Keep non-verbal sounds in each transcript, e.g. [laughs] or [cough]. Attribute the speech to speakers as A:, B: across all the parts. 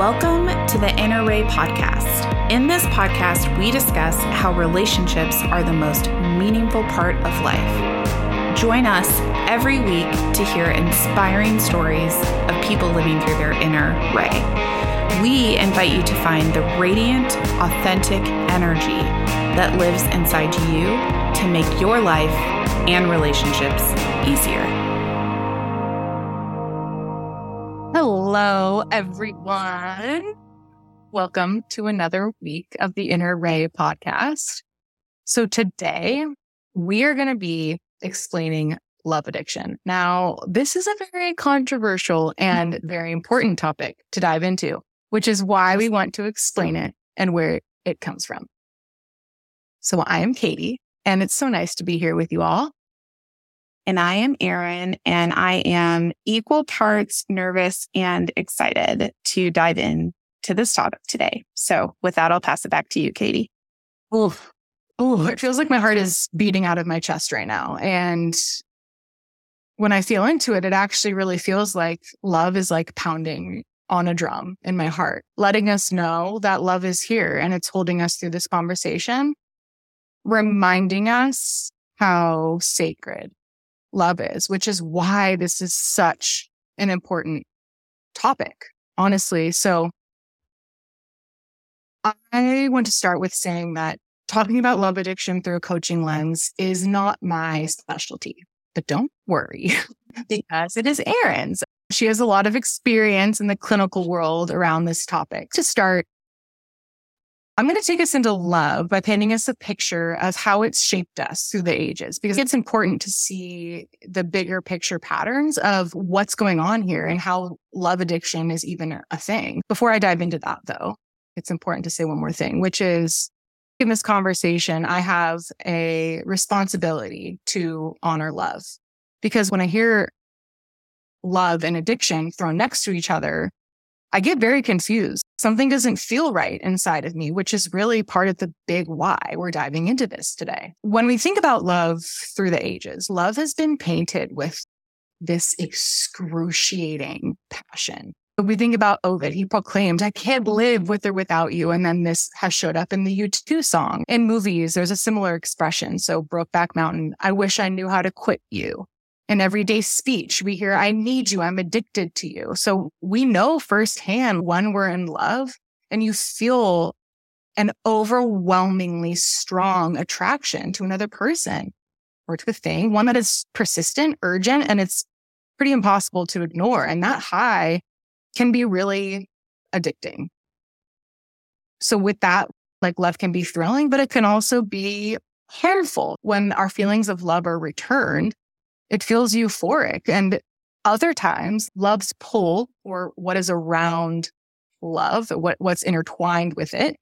A: Welcome to the Inner RAE podcast. In this podcast, we discuss how relationships are the most meaningful part of life. Join us every week to hear inspiring stories of people living through their inner ray. We invite you to find the radiant, authentic energy that lives inside you to make your life and relationships easier. Hello, everyone. Welcome to another week of the Inner RAE podcast. So today we are going to be explaining love addiction. Now, this is a very controversial and very important topic to dive into, which is why we want to explain it and where it comes from. So I am Katie and it's so nice to be here with you all.
B: And I am Erin, and I am equal parts nervous and excited to dive in to this topic today. So with that, I'll pass it back to you, Katie.
A: Oh, oh, it feels like my heart is beating out of my chest right now. And when I feel into it, it actually really feels like love is like pounding on a drum in my heart, letting us know that love is here and it's holding us through this conversation, reminding us how sacred love is, which is why this is such an important topic, honestly. So I want to start with saying that talking about love addiction through a coaching lens is not my specialty, but don't worry [laughs] because it is Erin's. She has a lot of experience in the clinical world around this topic. To start, I'm going to take us into love by painting us a picture of how it's shaped us through the ages, because it's important to see the bigger picture patterns of what's going on here and how love addiction is even a thing. Before I dive into that, though, it's important to say one more thing, which is in this conversation, I have a responsibility to honor love. Because when I hear love and addiction thrown next to each other, I get very confused. Something doesn't feel right inside of me, which is really part of the big why we're diving into this today. When we think about love through the ages, love has been painted with this excruciating passion. When we think about oh, Ovid. He proclaimed, I can't live with or without you. And then this has showed up in the U2 song. In movies, there's a similar expression. So Brokeback Mountain, I wish I knew how to quit you in everyday speech. We hear, I need you. I'm addicted to you. So we know firsthand when we're in love and you feel an overwhelmingly strong attraction to another person or to a thing, one that is persistent, urgent, and it's pretty impossible to ignore. And that high can be really addicting. So with that, like love can be thrilling, but it can also be harmful when our feelings of love are returned it feels euphoric. And other times, love's pull or what is around love, what, what's intertwined with it,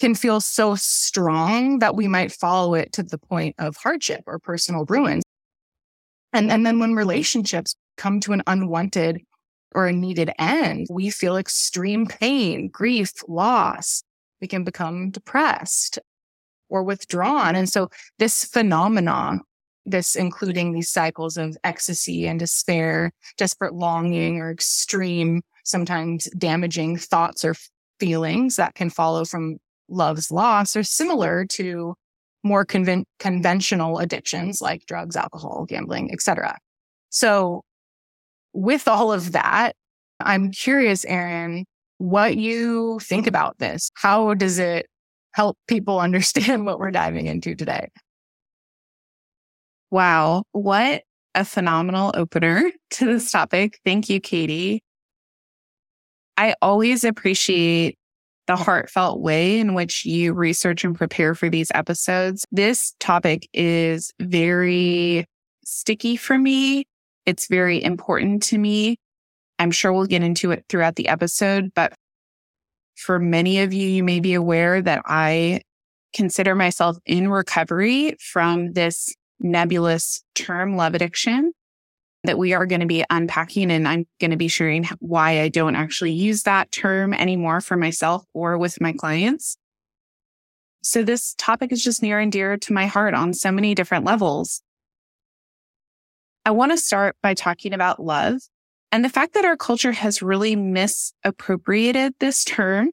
A: can feel so strong that we might follow it to the point of hardship or personal ruin. And, and then when relationships come to an unwanted or a needed end, we feel extreme pain, grief, loss. We can become depressed or withdrawn. And so this phenomenon this including these cycles of ecstasy and despair, desperate longing or extreme, sometimes damaging thoughts or feelings that can follow from love's loss are similar to more conven- conventional addictions like drugs, alcohol, gambling, etc. So with all of that, I'm curious, Erin, what you think about this. How does it help people [laughs] understand what we're diving into today?
B: Wow. What a phenomenal opener [laughs] to this topic. Thank you, Katie. I always appreciate the heartfelt way in which you research and prepare for these episodes. This topic is very sticky for me. It's very important to me. I'm sure we'll get into it throughout the episode, but for many of you, you may be aware that I consider myself in recovery from this nebulous term, love addiction, that we are going to be unpacking. And I'm going to be sharing why I don't actually use that term anymore for myself or with my clients. So this topic is just near and dear to my heart on so many different levels. I want to start by talking about love And the fact that our culture has really misappropriated this term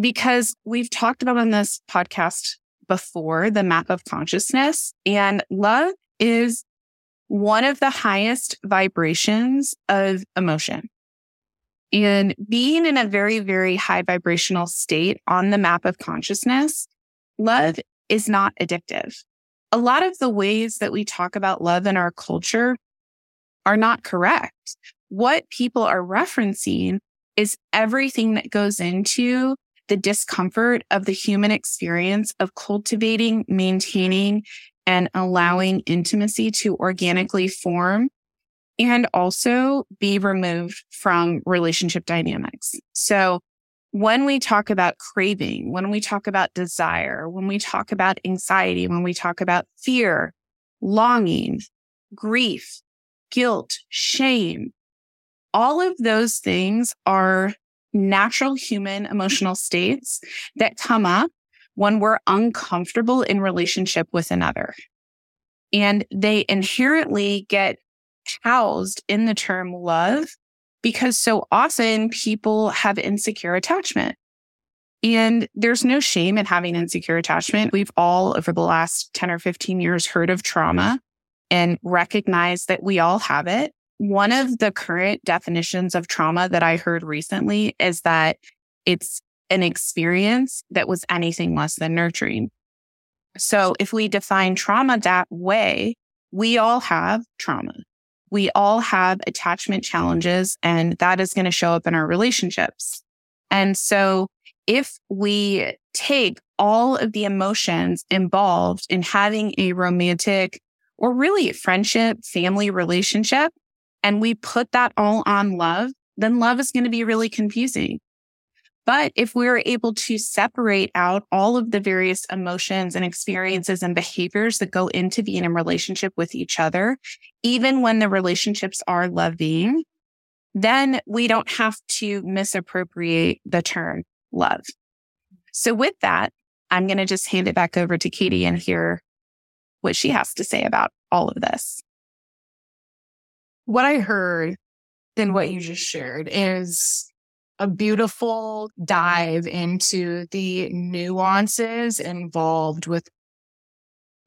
B: because we've talked about on this podcast before the map of consciousness and love is one of the highest vibrations of emotion. And being in a very, very high vibrational state on the map of consciousness, love is not addictive. A lot of the ways that we talk about love in our culture are not correct. What people are referencing is everything that goes into the discomfort of the human experience of cultivating, maintaining, and allowing intimacy to organically form and also be removed from relationship dynamics. So when we talk about craving, when we talk about desire, when we talk about anxiety, when we talk about fear, longing, grief, guilt, shame, all of those things are natural human emotional states that come up when we're uncomfortable in relationship with another. And they inherently get housed in the term love because so often people have insecure attachment. And there's no shame in having insecure attachment. We've all over the last 10 or 15 years heard of trauma and recognize that we all have it. One of the current definitions of trauma that I heard recently is that it's an experience that was anything less than nurturing. So if we define trauma that way, we all have trauma. We all have attachment challenges and that is going to show up in our relationships. And so if we take all of the emotions involved in having a romantic or really friendship, family relationship, and we put that all on love, then love is going to be really confusing. But if we're able to separate out all of the various emotions and experiences and behaviors that go into being in relationship with each other, even when the relationships are loving, then we don't have to misappropriate the term love. So with that, I'm going to just hand it back over to Katie and hear what she has to say about all of this
A: what I heard than what mm-hmm. you just shared is a beautiful dive into the nuances involved with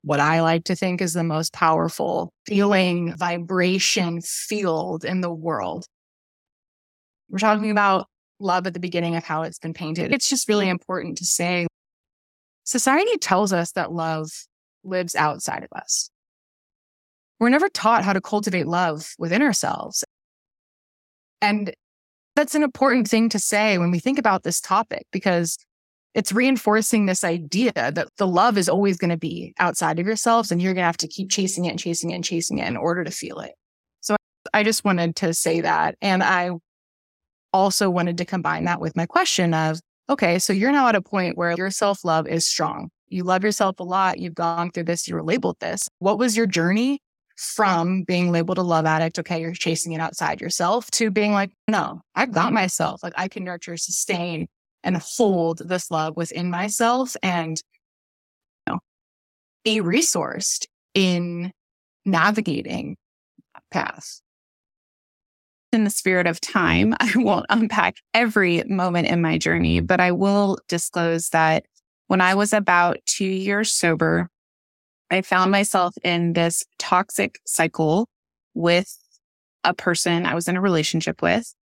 A: what I like to think is the most powerful feeling vibration field in the world. We're talking about love at the beginning of how it's been painted. It's just really important to say society tells us that love lives outside of us. We're never taught how to cultivate love within ourselves. And that's an important thing to say when we think about this topic because it's reinforcing this idea that the love is always going to be outside of yourselves and you're going to have to keep chasing it and chasing it and chasing it in order to feel it. So I just wanted to say that. And I also wanted to combine that with my question of, okay, so you're now at a point where your self love is strong. You love yourself a lot. You've gone through this. You were labeled this. What was your journey from being labeled a love addict, okay, you're chasing it outside yourself, to being like, no, I've got myself. Like I can nurture, sustain, and hold this love within myself and you know, be resourced in navigating that path.
B: In the spirit of time, [laughs] I won't unpack every moment in my journey, but I will disclose that when I was about two years sober, I found myself in this toxic cycle with a person I was in a relationship with.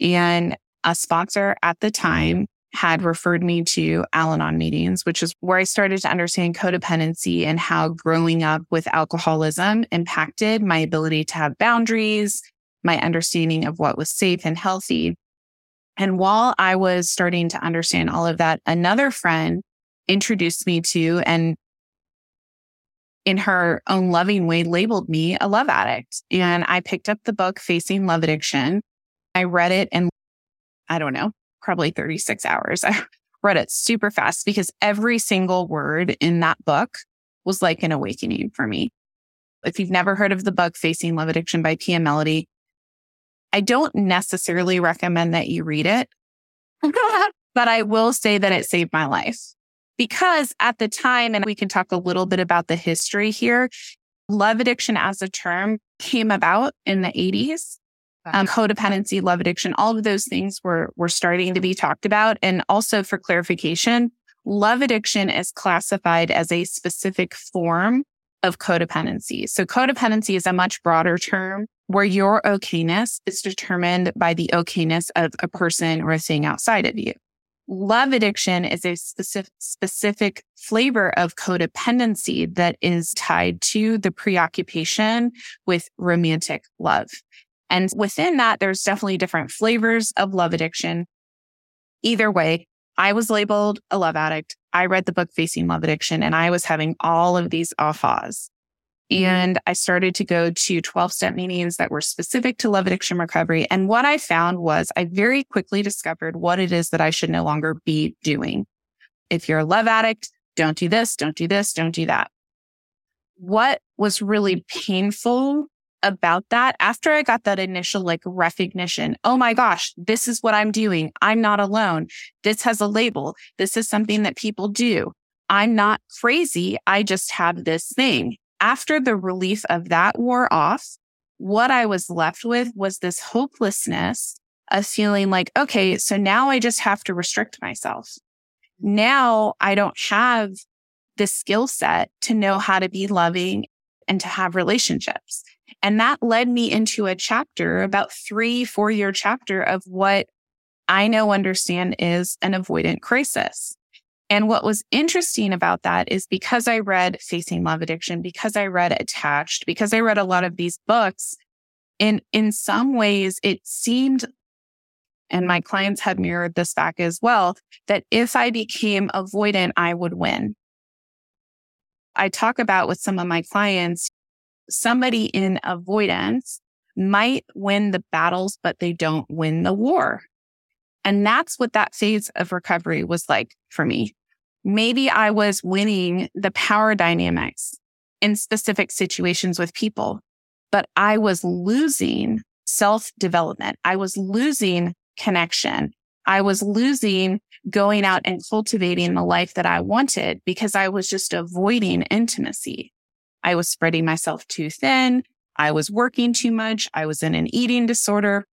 B: And a sponsor at the time had referred me to Al Anon meetings, which is where I started to understand codependency and how growing up with alcoholism impacted my ability to have boundaries, my understanding of what was safe and healthy. And while I was starting to understand all of that, another friend introduced me to and in her own loving way, labeled me a love addict. And I picked up the book, Facing Love Addiction. I read it in, I don't know, probably 36 hours. [laughs] I read it super fast because every single word in that book was like an awakening for me. If you've never heard of the book, Facing Love Addiction by Pia Mellody, I don't necessarily recommend that you read it, [laughs] but I will say that it saved my life because at the time, and we can talk a little bit about the history here, love addiction as a term came about in the 80s. um, codependency, love addiction, all of those things were, were starting to be talked about. And also for clarification, love addiction is classified as a specific form of codependency. So codependency is a much broader term where your okayness is determined by the okayness of a person or a thing outside of you. Love addiction is a specific, specific flavor of codependency that is tied to the preoccupation with romantic love. And within that, there's definitely different flavors of love addiction. Either way, I was labeled a love addict. I read the book Facing Love Addiction and I was having all of these ahas. Mm-hmm. And I started to go to 12 step meetings that were specific to love addiction recovery. And what I found was I very quickly discovered what it is that I should no longer be doing. If you're a love addict, don't do this, don't do this, don't do that. What was really painful about that after I got that initial like recognition. Oh my gosh, this is what I'm doing. I'm not alone. This has a label. This is something that people do. I'm not crazy. I just have this thing after the relief of that wore off, what I was left with was this hopelessness of feeling like, okay, so now I just have to restrict myself. Now I don't have the skill set to know how to be loving and to have relationships. And that led me into a chapter, about three, four year chapter of what I now understand is an avoidant crisis. And what was interesting about that is because I read Facing Love Addiction, because I read Attached, because I read a lot of these books, in, in some ways it seemed, and my clients had mirrored this back as well, that if I became avoidant, I would win. I talk about with some of my clients, somebody in avoidance might win the battles, but they don't win the war. And that's what that phase of recovery was like for me. Maybe I was winning the power dynamics in specific situations with people, but I was losing self development. I was losing connection. I was losing going out and cultivating the life that I wanted because I was just avoiding intimacy. I was spreading myself too thin. I was working too much. I was in an eating disorder.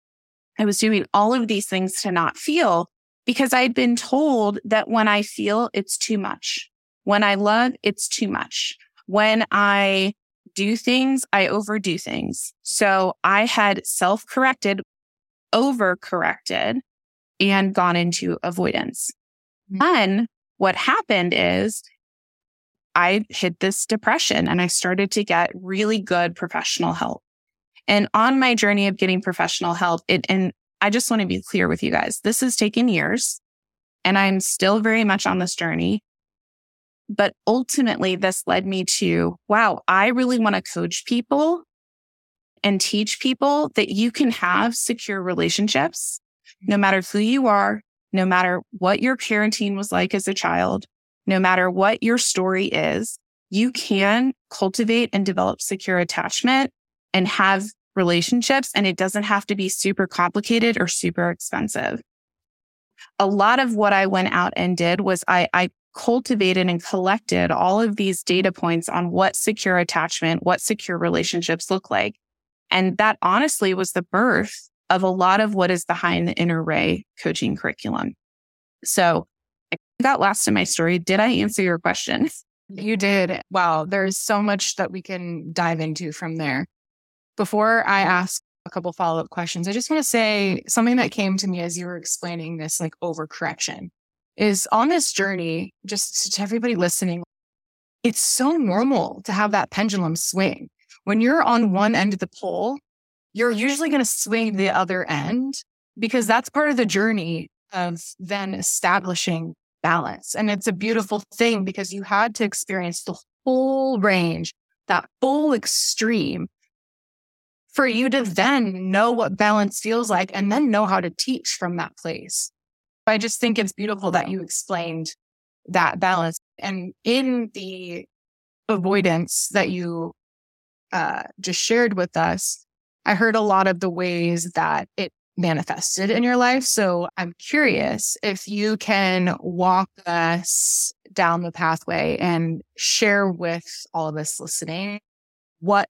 B: I was doing all of these things to not feel because I'd been told that when I feel it's too much. When I love, it's too much. When I do things, I overdo things. So I had self corrected, over corrected and gone into avoidance. Mm-hmm. Then what happened is I hit this depression and I started to get really good professional help. And on my journey of getting professional help, it, and I just want to be clear with you guys, this has taken years and I'm still very much on this journey. But ultimately, this led me to, wow, I really want to coach people and teach people that you can have secure relationships no matter who you are, no matter what your parenting was like as a child, no matter what your story is, you can cultivate and develop secure attachment and have relationships and it doesn't have to be super complicated or super expensive. A lot of what I went out and did was I, I cultivated and collected all of these data points on what secure attachment, what secure relationships look like. And that honestly was the birth of a lot of what is behind the Inner RAE coaching curriculum. So I got lost in my story. Did I answer your question? [laughs]
A: You did. Wow. There's so much that we can dive into from there. Before I mm-hmm. ask a couple follow up questions, I just want to say something that came to me as you were explaining this like overcorrection is on this journey, just to everybody listening, it's so normal to have that pendulum swing. When you're on one end of the pole, you're usually going to swing the other end because that's part of the journey of then establishing balance. And it's a beautiful thing because you had to experience the whole range, that full extreme for you to then know what balance feels like and then know how to teach from that place. I just think it's beautiful that you explained that balance. And in the avoidance that you uh, just shared with us, I heard a lot of the ways that it manifested in your life. So I'm curious if you can walk us down the pathway and share with all of us listening what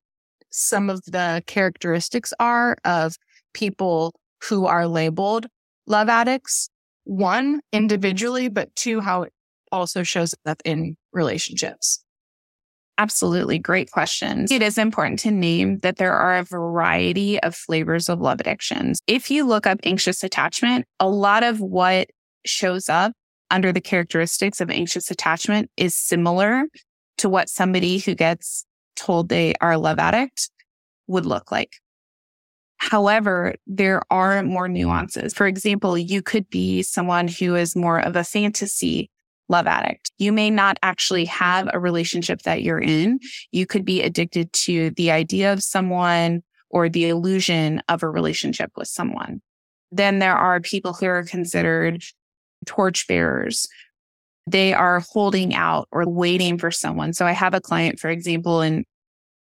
A: some of the characteristics are of people who are labeled love addicts. One, individually, but two, how it also shows up in relationships.
B: Absolutely. Great question. It is important to name that there are a variety of flavors of love addictions. If you look up anxious attachment, a lot of what shows up under the characteristics of anxious attachment is similar to what somebody who gets told they are a love addict would look like. However, there are more nuances. For example, you could be someone who is more of a fantasy love addict. You may not actually have a relationship that you're in. You could be addicted to the idea of someone or the illusion of a relationship with someone. Then there are people who are considered torchbearers. They are holding out or waiting for someone. So I have a client, for example, and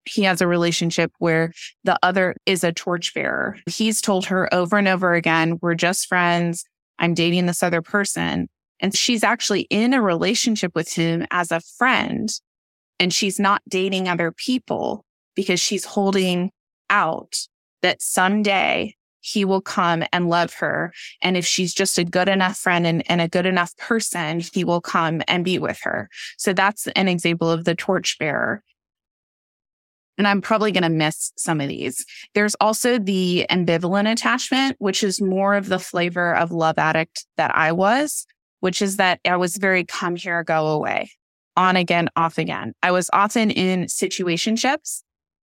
B: he has a relationship where the other is a torchbearer. He's told her over and over again, we're just friends. I'm dating this other person. And she's actually in a relationship with him as a friend. And she's not dating other people because she's holding out that someday he will come and love her. And if she's just a good enough friend and, and, a good enough person, he will come and be with her. So that's an example of the torchbearer. And I'm probably going to miss some of these. There's also the ambivalent attachment, which is more of the flavor of love addict that I was, which is that I was very come here, go away, on again, off again. I was often in situationships.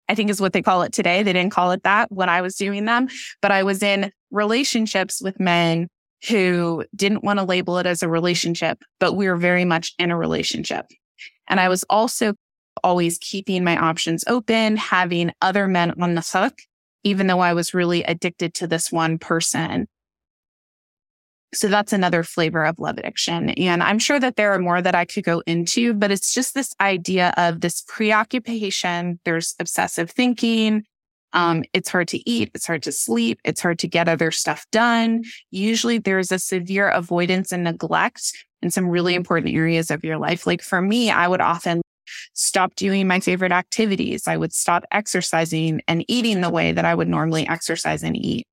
B: I think is what they call it today. They didn't call it that when I was doing them, but I was in relationships with men who didn't want to label it as a relationship, but we were very much in a relationship. And I was also always keeping my options open, having other men on the hook, even though I was really addicted to this one person. So that's another flavor of love addiction. And I'm sure that there are more that I could go into, but it's just this idea of this preoccupation. There's obsessive thinking. Um, it's hard to eat. It's hard to sleep. It's hard to get other stuff done. Usually there's a severe avoidance and neglect in some really important areas of your life. Like for me, I would often stop doing my favorite activities. I would stop exercising and eating the way that I would normally exercise and eat.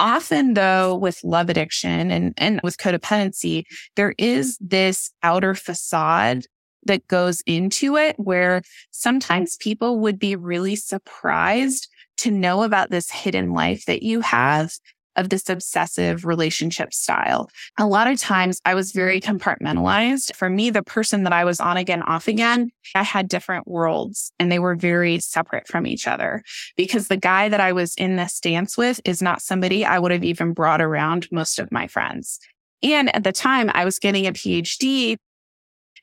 B: Often though, with love addiction and, and with codependency, there is this outer facade that goes into it where sometimes people would be really surprised to know about this hidden life that you have of this obsessive relationship style. A lot of times I was very compartmentalized. For me, the person that I was on again, off again, I had different worlds and they were very separate from each other because the guy that I was in this dance with is not somebody I would have even brought around most of my friends. And at the time I was getting a PhD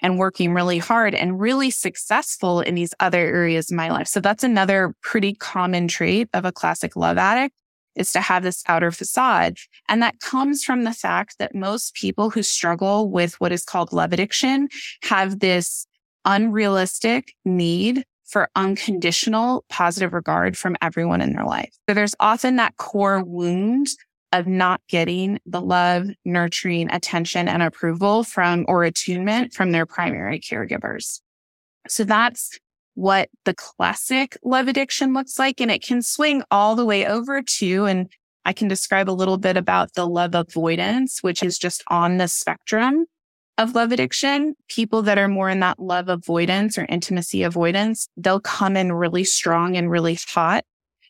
B: and working really hard and really successful in these other areas of my life. So that's another pretty common trait of a classic love addict is to have this outer facade. And that comes from the fact that most people who struggle with what is called love addiction have this unrealistic need for unconditional positive regard from everyone in their life. So there's often that core wound of not getting the love, nurturing, attention, and approval from or attunement from their primary caregivers. So that's what the classic love addiction looks like. And it can swing all the way over to, and I can describe a little bit about the love avoidance, which is just on the spectrum of love addiction. People that are more in that love avoidance or intimacy avoidance, they'll come in really strong and really hot.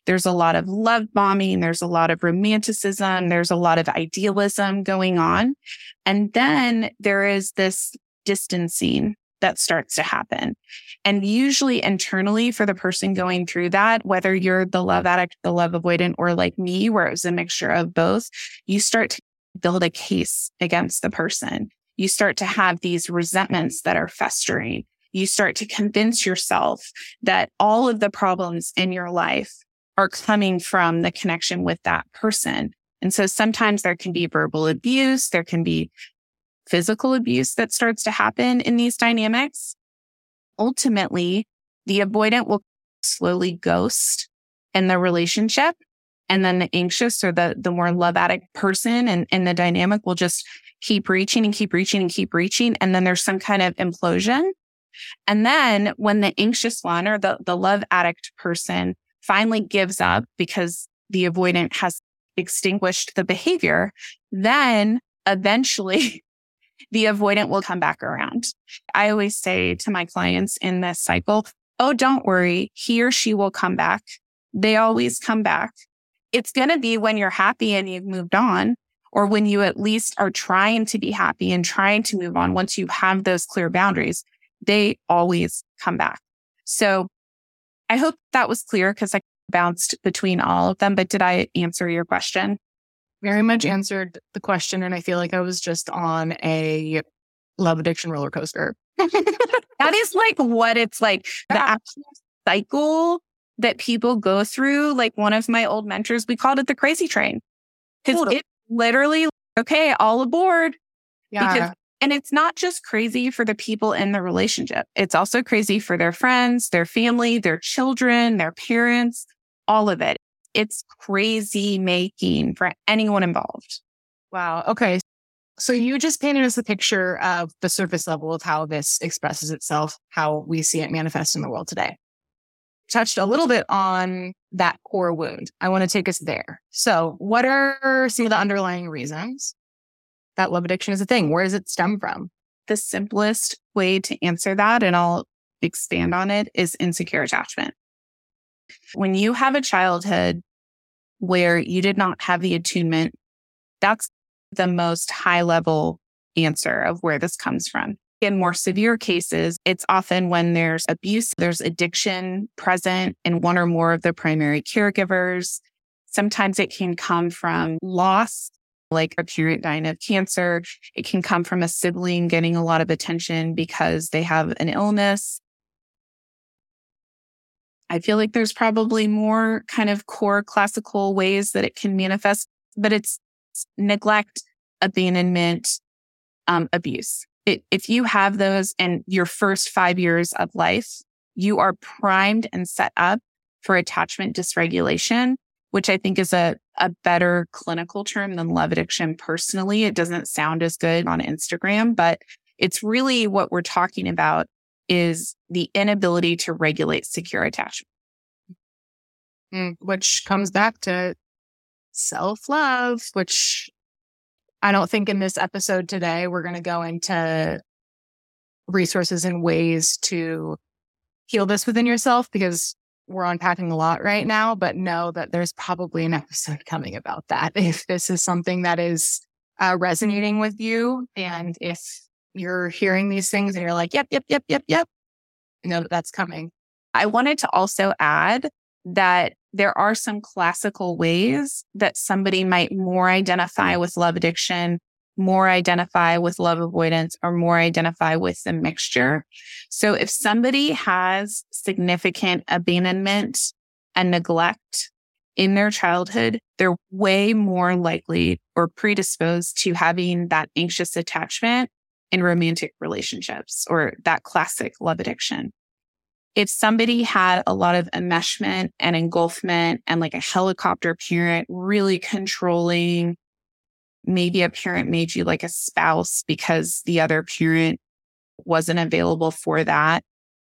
B: There's a lot of love bombing. There's a lot of romanticism. There's a lot of idealism going on. And then there is this distancing that starts to happen. And usually internally for the person going through that, whether you're the love addict, the love avoidant, or like me, where it was a mixture of both, you start to build a case against the person. You start to have these resentments that are festering. You start to convince yourself that all of the problems in your life are coming from the connection with that person. And so sometimes there can be verbal abuse. There can be physical abuse that starts to happen in these dynamics, ultimately the avoidant will slowly ghost in the relationship. And then the anxious or the, the more love addict person and, and the dynamic will just keep reaching and keep reaching and keep reaching. And then there's some kind of implosion. And then when the anxious one or the, the love addict person finally gives up because the avoidant has extinguished the behavior, then eventually [laughs] the avoidant will come back around. I always say to my clients in this cycle, Oh, don't worry. He or she will come back. They always come back. It's going to be when you're happy and you've moved on or when you at least are trying to be happy and trying to move on. Once you have those clear boundaries, they always come back. So I hope that was clear because I bounced between all of them, but did I answer your question?
A: Very much answered the question. And I feel like I was just on a love addiction roller coaster. [laughs]
B: that is like what it's like. The actual cycle that people go through. Like one of my old mentors, we called it the crazy train. Because totally. it literally, okay, all aboard.
A: Yeah. Because,
B: and it's not just crazy for the people in the relationship. It's also crazy for their friends, their family, their children, their parents, all of it. It's crazy making for anyone involved.
A: Wow. Okay. So you just painted us a picture of the surface level of how this expresses itself, how we see it manifest in the world today. Touched a little bit on that core wound. I want to take us there. So what are some of the underlying reasons that love addiction is a thing? Where does it stem from?
B: The simplest way to answer that, and I'll expand on it, is insecure attachment. When you have a childhood where you did not have the attunement, that's the most high level answer of where this comes from. In more severe cases, it's often when there's abuse, there's addiction present in one or more of the primary caregivers. Sometimes it can come from loss, like a parent dying of cancer. It can come from a sibling getting a lot of attention because they have an illness. I feel like there's probably more kind of core classical ways that it can manifest, but it's neglect, abandonment, um, abuse. It, if you have those in your first five years of life, you are primed and set up for attachment dysregulation, which I think is a, a better clinical term than love addiction personally. It doesn't sound as good on Instagram, but it's really what we're talking about is the inability to regulate secure attachment.
A: Mm, which comes back to self love, which I don't think in this episode today, we're going to go into resources and ways to heal this within yourself because we're unpacking a lot right now, but know that there's probably an episode [laughs] coming about that. If this is something that is uh, resonating with you and if you're hearing these things and you're like, yep, yep, yep, yep, yep, know that that's coming.
B: I wanted to also add that there are some classical ways that somebody might more identify with love addiction, more identify with love avoidance, or more identify with the mixture. So if somebody has significant abandonment and neglect in their childhood, they're way more likely or predisposed to having that anxious attachment in romantic relationships or that classic love addiction if somebody had a lot of enmeshment and engulfment and like a helicopter parent really controlling, maybe a parent made you like a spouse because the other parent wasn't available for that,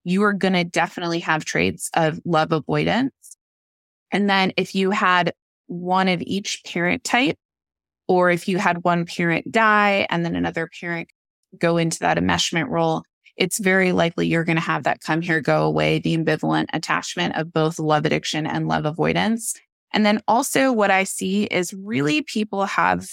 B: you are going to definitely have traits of love avoidance. And then if you had one of each parent type, or if you had one parent die and then another parent go into that enmeshment role, it's very likely you're going to have that come here, go away, the ambivalent attachment of both love addiction and love avoidance. And then also what I see is really people have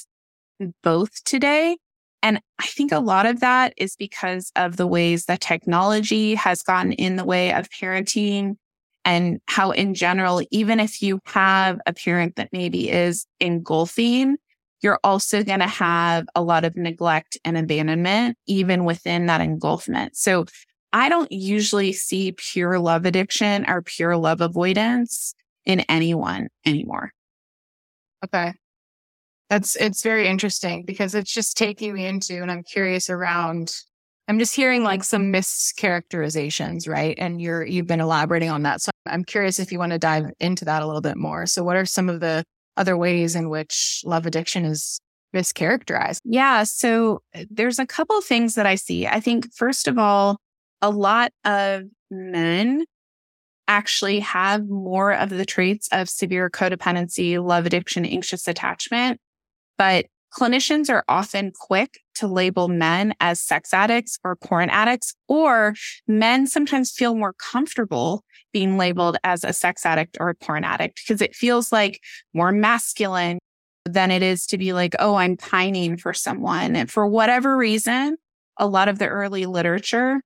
B: both today. And I think a lot of that is because of the ways that technology has gotten in the way of parenting and how in general, even if you have a parent that maybe is engulfing you're also going to have a lot of neglect and abandonment, even within that engulfment. So I don't usually see pure love addiction or pure love avoidance in anyone anymore.
A: Okay. That's, it's very interesting because it's just taking me into, and I'm curious around, I'm just hearing like some mischaracterizations, right? And you're, you've been elaborating on that. So I'm curious if you want to dive into that a little bit more. So what are some of the other ways in which love addiction is mischaracterized?
B: Yeah. So uh, there's a couple of things that I see. I think, first of all, a lot of men actually have more of the traits of severe codependency, love addiction, anxious attachment. But clinicians are often quick to label men as sex addicts or porn addicts, or men sometimes feel more comfortable being labeled as a sex addict or a porn addict because it feels like more masculine than it is to be like, oh, I'm pining for someone. And for whatever reason, a lot of the early literature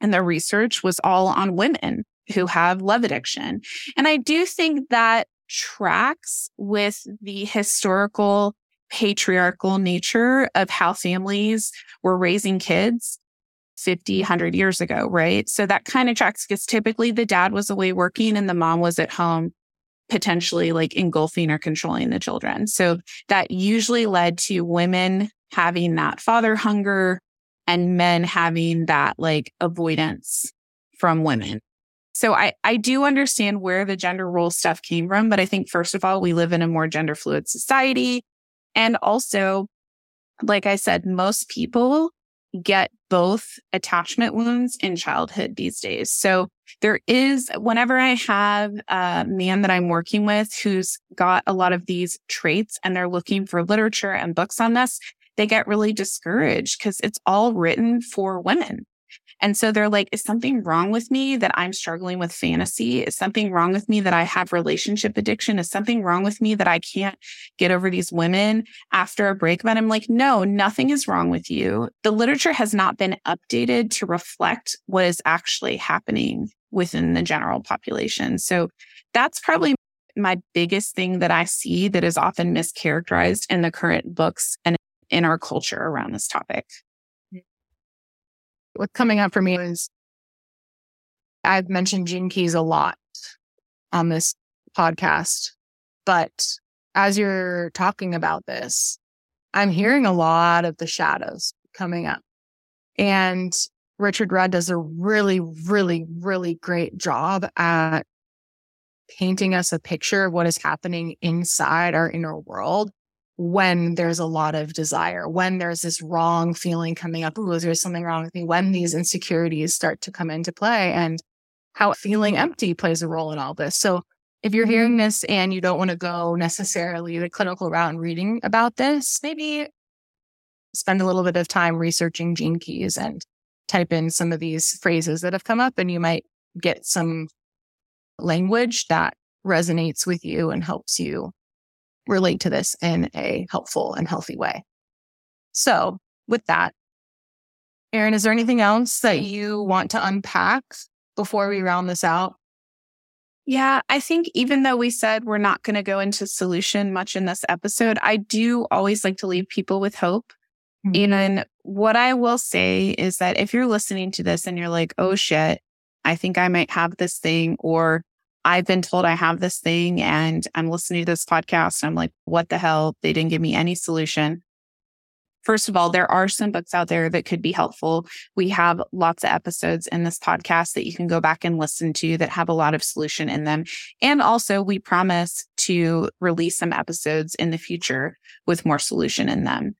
B: and the research was all on women who have love addiction. And I do think that tracks with the historical patriarchal nature of how families were raising kids 50, 100 years ago, right? So that kind of tracks because typically the dad was away working and the mom was at home, potentially like engulfing or controlling the children. So that usually led to women having that father hunger and men having that like avoidance from women. So I, I do understand where the gender role stuff came from, but I think first of all, we live in a more gender fluid society. And also, like I said, most people get both attachment wounds in childhood these days. So there is, whenever I have a man that I'm working with who's got a lot of these traits and they're looking for literature and books on this, they get really discouraged because it's all written for women. And so they're like, is something wrong with me that I'm struggling with fantasy? Is something wrong with me that I have relationship addiction? Is something wrong with me that I can't get over these women after a breakup? And I'm like, no, nothing is wrong with you. The literature has not been updated to reflect what is actually happening within the general population. So that's probably my biggest thing that I see that is often mischaracterized in the current books and in our culture around this topic
A: what's coming up for me is I've mentioned Gene Keys a lot on this podcast, but as you're talking about this, I'm hearing a lot of the shadows coming up. And Richard Rudd does a really, really, really great job at painting us a picture of what is happening inside our inner world when there's a lot of desire, when there's this wrong feeling coming up, ooh, is there something wrong with me? When these insecurities start to come into play and how feeling empty plays a role in all this. So if you're hearing mm-hmm. this and you don't want to go necessarily the clinical route and reading about this, maybe spend a little bit of time researching gene keys and type in some of these phrases that have come up and you might get some language that resonates with you and helps you relate to this in a helpful and healthy way. So, with that, Erin, is there anything else that you want to unpack before we round this out?
B: Yeah, I think even though we said we're not going to go into solution much in this episode, I do always like to leave people with hope. Mm-hmm. And what I will say is that if you're listening to this and you're like, oh shit, I think I might have this thing, or I've been told I have this thing and I'm listening to this podcast. And I'm like, what the hell? They didn't give me any solution. First of all, there are some books out there that could be helpful. We have lots of episodes in this podcast that you can go back and listen to that have a lot of solution in them. And also, we promise to release some episodes in the future with more solution in them.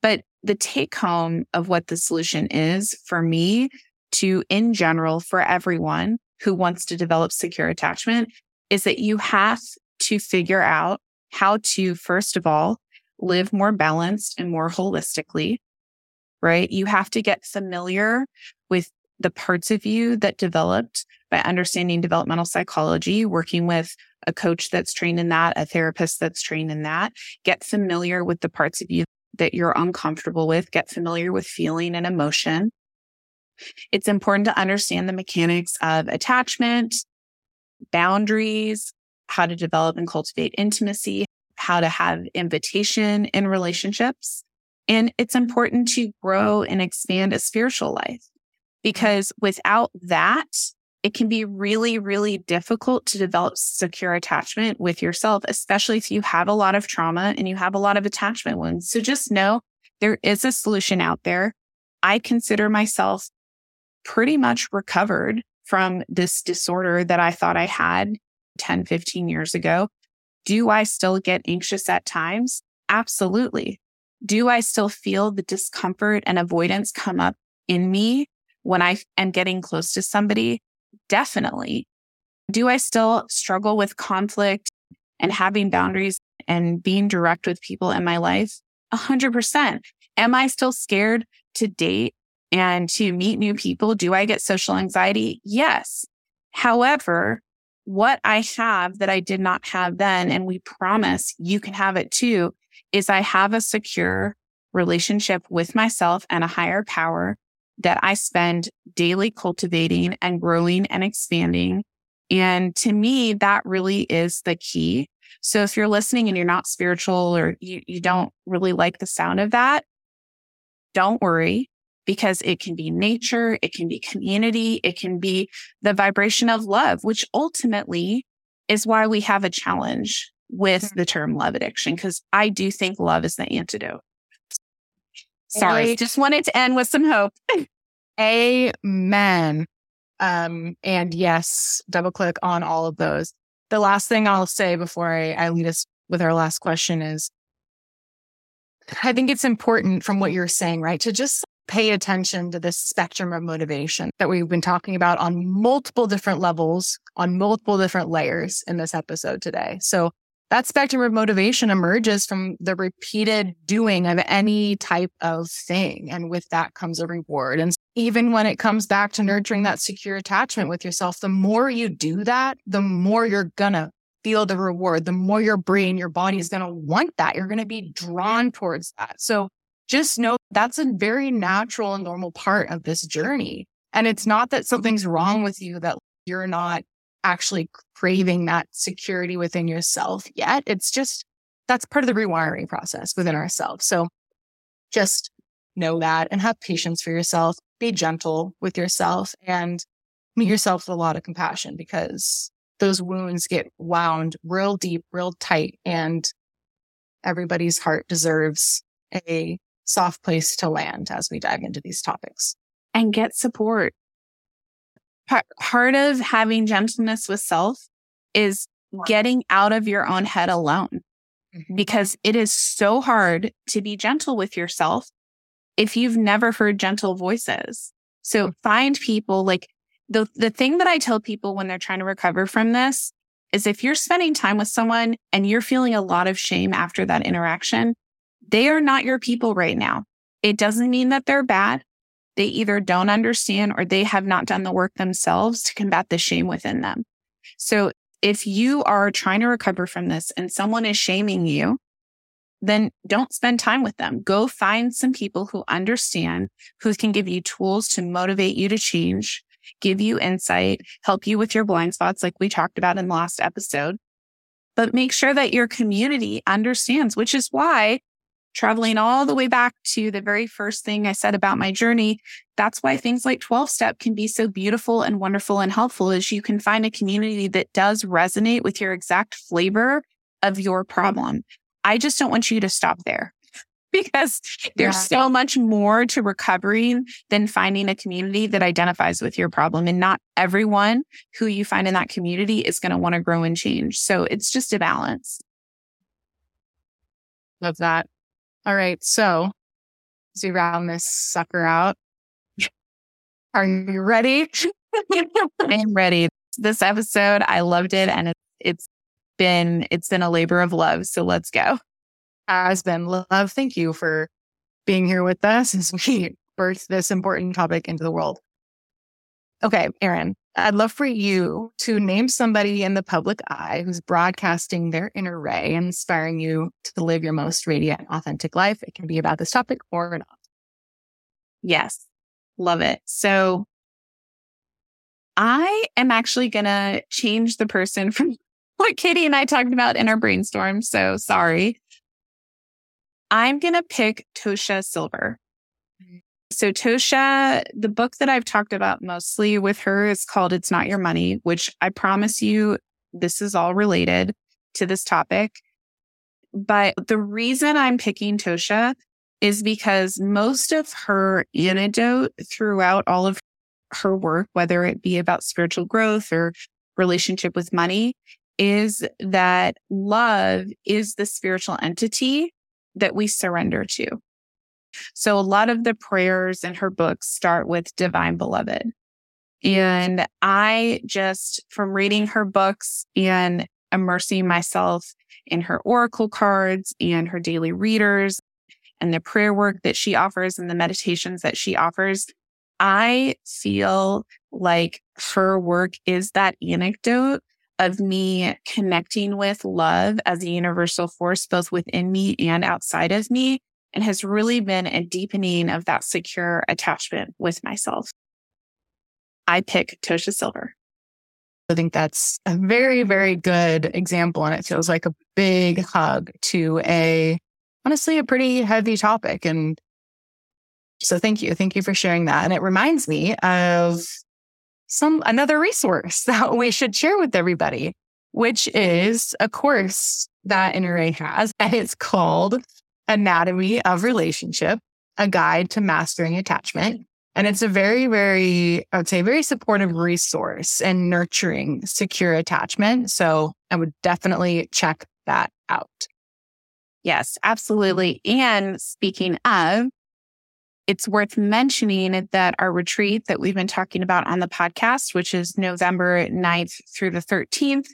B: But the take home of what the solution is for me to, in general, for everyone, who wants to develop secure attachment is that you have to figure out how to, first of all, live more balanced and more holistically, right? You have to get familiar with the parts of you that developed by understanding developmental psychology, working with a coach that's trained in that, a therapist that's trained in that. Get familiar with the parts of you that you're uncomfortable with. Get familiar with feeling and emotion. It's important to understand the mechanics of attachment, boundaries, how to develop and cultivate intimacy, how to have invitation in relationships. And it's important to grow and expand a spiritual life because without that, it can be really, really difficult to develop secure attachment with yourself, especially if you have a lot of trauma and you have a lot of attachment wounds. So just know there is a solution out there. I consider myself pretty much recovered from this disorder that I thought I had 10, 15 years ago. Do I still get anxious at times? Absolutely. Do I still feel the discomfort and avoidance come up in me when I am getting close to somebody? Definitely. Do I still struggle with conflict and having boundaries and being direct with people in my life? A hundred percent. Am I still scared to date and to meet new people? Do I get social anxiety? Yes. However, what I have that I did not have then, and we promise you can have it too, is I have a secure relationship with myself and a higher power that I spend daily cultivating and growing and expanding. And to me, that really is the key. So if you're listening and you're not spiritual or you, you don't really like the sound of that, don't worry because it can be nature, it can be community, it can be the vibration of love, which ultimately is why we have a challenge with mm-hmm. the term love addiction, because I do think love is the antidote. Sorry, just wanted to end with some hope. [laughs]
A: Amen. Um, and yes, double click on all of those. The last thing I'll say before I, I lead us with our last question is I think it's important from what you're saying, right? To just pay attention to this spectrum of motivation that we've been talking about on multiple different levels, on multiple different layers in this episode today. So that spectrum of motivation emerges from the repeated doing of any type of thing. And with that comes a reward. And even when it comes back to nurturing that secure attachment with yourself, the more you do that, the more you're gonna feel the reward, the more your brain, your body is gonna want that. You're gonna be drawn towards that. So just know that's a very natural and normal part of this journey. And it's not that something's wrong with you that you're not actually craving that security within yourself yet. It's just that's part of the rewiring process within ourselves. So just know that and have patience for yourself. Be gentle with yourself and meet yourself with a lot of compassion because those wounds get wound real deep, real tight, and everybody's heart deserves a soft place to land as we dive into these topics.
B: And get support part of having gentleness with self is getting out of your own head alone mm-hmm. because it is so hard to be gentle with yourself if you've never heard gentle voices. So find people like the, the thing that I tell people when they're trying to recover from this is if you're spending time with someone and you're feeling a lot of shame after that interaction, they are not your people right now. It doesn't mean that they're bad they either don't understand or they have not done the work themselves to combat the shame within them. So if you are trying to recover from this and someone is shaming you, then don't spend time with them. Go find some people who understand, who can give you tools to motivate you to change, give you insight, help you with your blind spots, like we talked about in the last episode. But make sure that your community understands, which is why traveling all the way back to the very first thing I said about my journey. That's why things like 12 step can be so beautiful and wonderful and helpful is you can find a community that does resonate with your exact flavor of your problem. I just don't want you to stop there [laughs] because there's yeah. so much more to recovering than finding a community that identifies with your problem. And not everyone who you find in that community is going to want to grow and change. So it's just a balance.
A: Love that. All right. So as we round this sucker out, are you ready? [laughs]
B: I'm ready. This episode, I loved it and it, it's been, it's been a labor of love. So let's go.
A: Has been love. Thank you for being here with us as we birth this important topic into the world. Okay, Erin, I'd love for you to name somebody in the public eye who's broadcasting their inner RAE and inspiring you to live your most radiant, authentic life. It can be about this topic or not.
B: Yes, love it. So I am actually going to change the person from [laughs] what Katie and I talked about in our brainstorm. So sorry. I'm going to pick Tosha Silver. So Tosha, the book that I've talked about mostly with her is called It's Not Your Money, which I promise you this is all related to this topic. But the reason I'm picking Tosha is because most of her antidote throughout all of her work, whether it be about spiritual growth or relationship with money, is that love is the spiritual entity that we surrender to. So a lot of the prayers in her books start with divine beloved. And I just, from reading her books and immersing myself in her oracle cards and her daily readers and the prayer work that she offers and the meditations that she offers, I feel like her work is that anecdote of me connecting with love as a universal force, both within me and outside of me, and has really been a deepening of that secure attachment with myself. I pick Tosha Silver.
A: I think that's a very, very good example. And it feels like a big hug to a, honestly, a pretty heavy topic. And so thank you. Thank you for sharing that. And it reminds me of some, another resource [laughs] that we should share with everybody, which is a course that Inner has. And it's called Anatomy of Relationship, a guide to mastering attachment. And it's a very, very, I would say, very supportive resource and nurturing secure attachment. So I would definitely check that out.
B: Yes, absolutely. And speaking of, it's worth mentioning that our retreat that we've been talking about on the podcast, which is November 9th through the 13th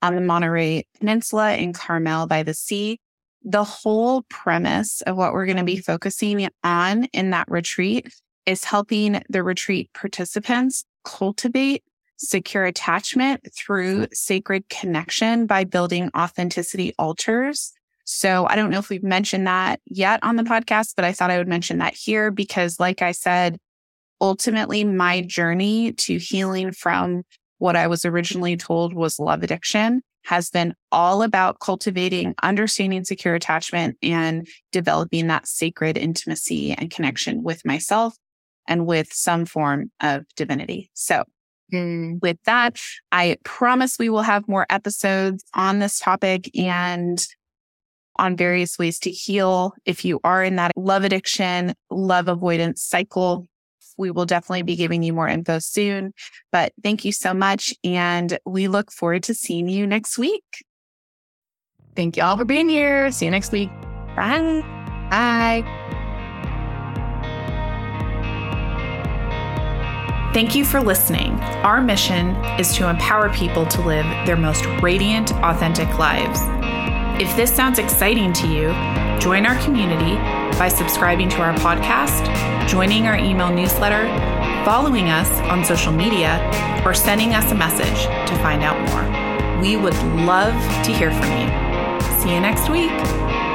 B: on the Monterey Peninsula in Carmel by the Sea, the whole premise of what we're going to be focusing on in that retreat is helping the retreat participants cultivate secure attachment through mm-hmm. sacred connection by building authenticity altars. So I don't know if we've mentioned that yet on the podcast, but I thought I would mention that here because, like I said, ultimately my journey to healing from what I was originally told was love addiction has been all about cultivating understanding secure attachment and developing that sacred intimacy and connection with myself and with some form of divinity. So mm. with that, I promise we will have more episodes on this topic and on various ways to heal. If you are in that love addiction, love avoidance cycle, we will definitely be giving you more info soon. But thank you so much. And we look forward to seeing you next week.
A: Thank you all for being here. See you next week.
B: Bye.
A: Bye.
B: Thank you for listening. Our mission is to empower people to live their most radiant, authentic lives. If this sounds exciting to you, join our community by subscribing to our podcast, joining our email newsletter, following us on social media, or sending us a message to find out more. We would love to hear from you. See you next week.